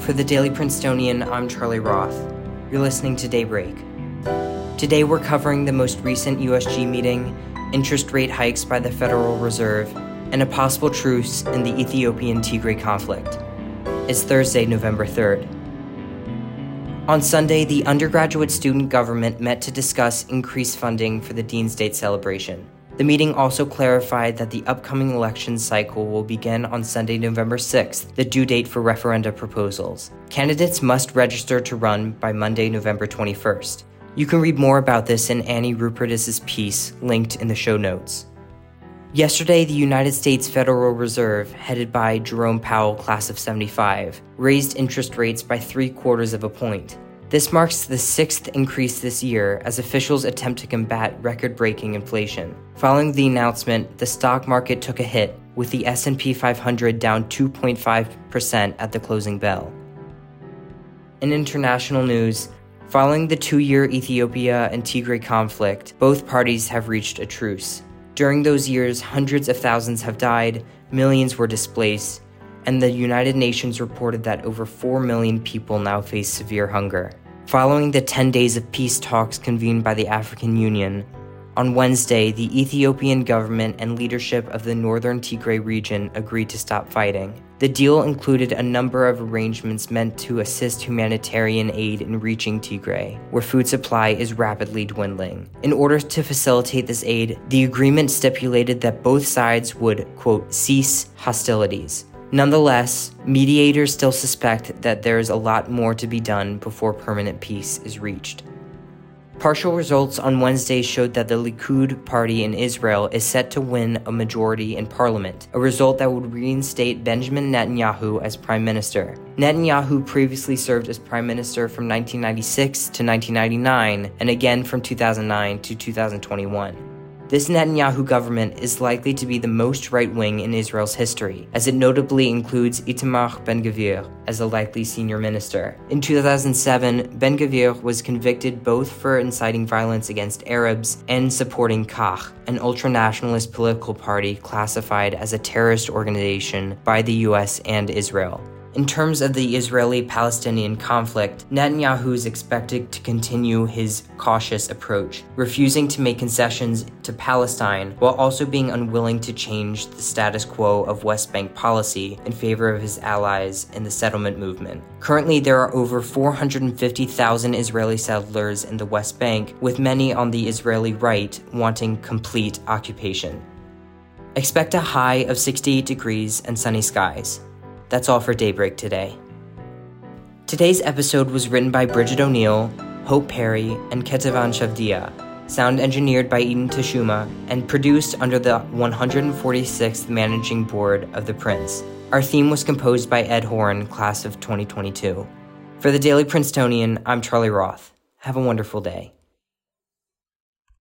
For the Daily Princetonian, I'm Charlie Roth. You're listening to Daybreak. Today we're covering the most recent USG meeting, interest rate hikes by the Federal Reserve, and a possible truce in the Ethiopian Tigray conflict. It's Thursday, November 3rd. On Sunday, the undergraduate student government met to discuss increased funding for the Dean's Date celebration. The meeting also clarified that the upcoming election cycle will begin on Sunday, November 6th, the due date for referenda proposals. Candidates must register to run by Monday, November 21st. You can read more about this in Annie Rupertus's piece, linked in the show notes. Yesterday, the United States Federal Reserve, headed by Jerome Powell, class of 75, raised interest rates by three quarters of a point. This marks the sixth increase this year as officials attempt to combat record-breaking inflation. Following the announcement, the stock market took a hit, with the S&P 500 down 2.5% at the closing bell. In international news, following the two-year Ethiopia and Tigray conflict, both parties have reached a truce. During those years, hundreds of thousands have died, millions were displaced, and the United Nations reported that over 4 million people now face severe hunger. Following the 10 days of peace talks convened by the African Union, on Wednesday, the Ethiopian government and leadership of the northern Tigray region agreed to stop fighting. The deal included a number of arrangements meant to assist humanitarian aid in reaching Tigray, where food supply is rapidly dwindling. In order to facilitate this aid, the agreement stipulated that both sides would, quote, cease hostilities, Nonetheless, mediators still suspect that there is a lot more to be done before permanent peace is reached. Partial results on Wednesday showed that the Likud party in Israel is set to win a majority in parliament, a result that would reinstate Benjamin Netanyahu as prime minister. Netanyahu previously served as prime minister from 1996 to 1999 and again from 2009 to 2021. This Netanyahu government is likely to be the most right wing in Israel's history, as it notably includes Itamar Ben Gvir as a likely senior minister. In 2007, Ben Gvir was convicted both for inciting violence against Arabs and supporting Kach, an ultra nationalist political party classified as a terrorist organization by the US and Israel. In terms of the Israeli Palestinian conflict, Netanyahu is expected to continue his cautious approach, refusing to make concessions to Palestine while also being unwilling to change the status quo of West Bank policy in favor of his allies in the settlement movement. Currently, there are over 450,000 Israeli settlers in the West Bank, with many on the Israeli right wanting complete occupation. Expect a high of 68 degrees and sunny skies. That's all for Daybreak today. Today's episode was written by Bridget O'Neill, Hope Perry, and Ketavan Shavdia, sound engineered by Eden Tashuma, and produced under the 146th Managing Board of The Prince. Our theme was composed by Ed Horn, class of 2022. For the Daily Princetonian, I'm Charlie Roth. Have a wonderful day.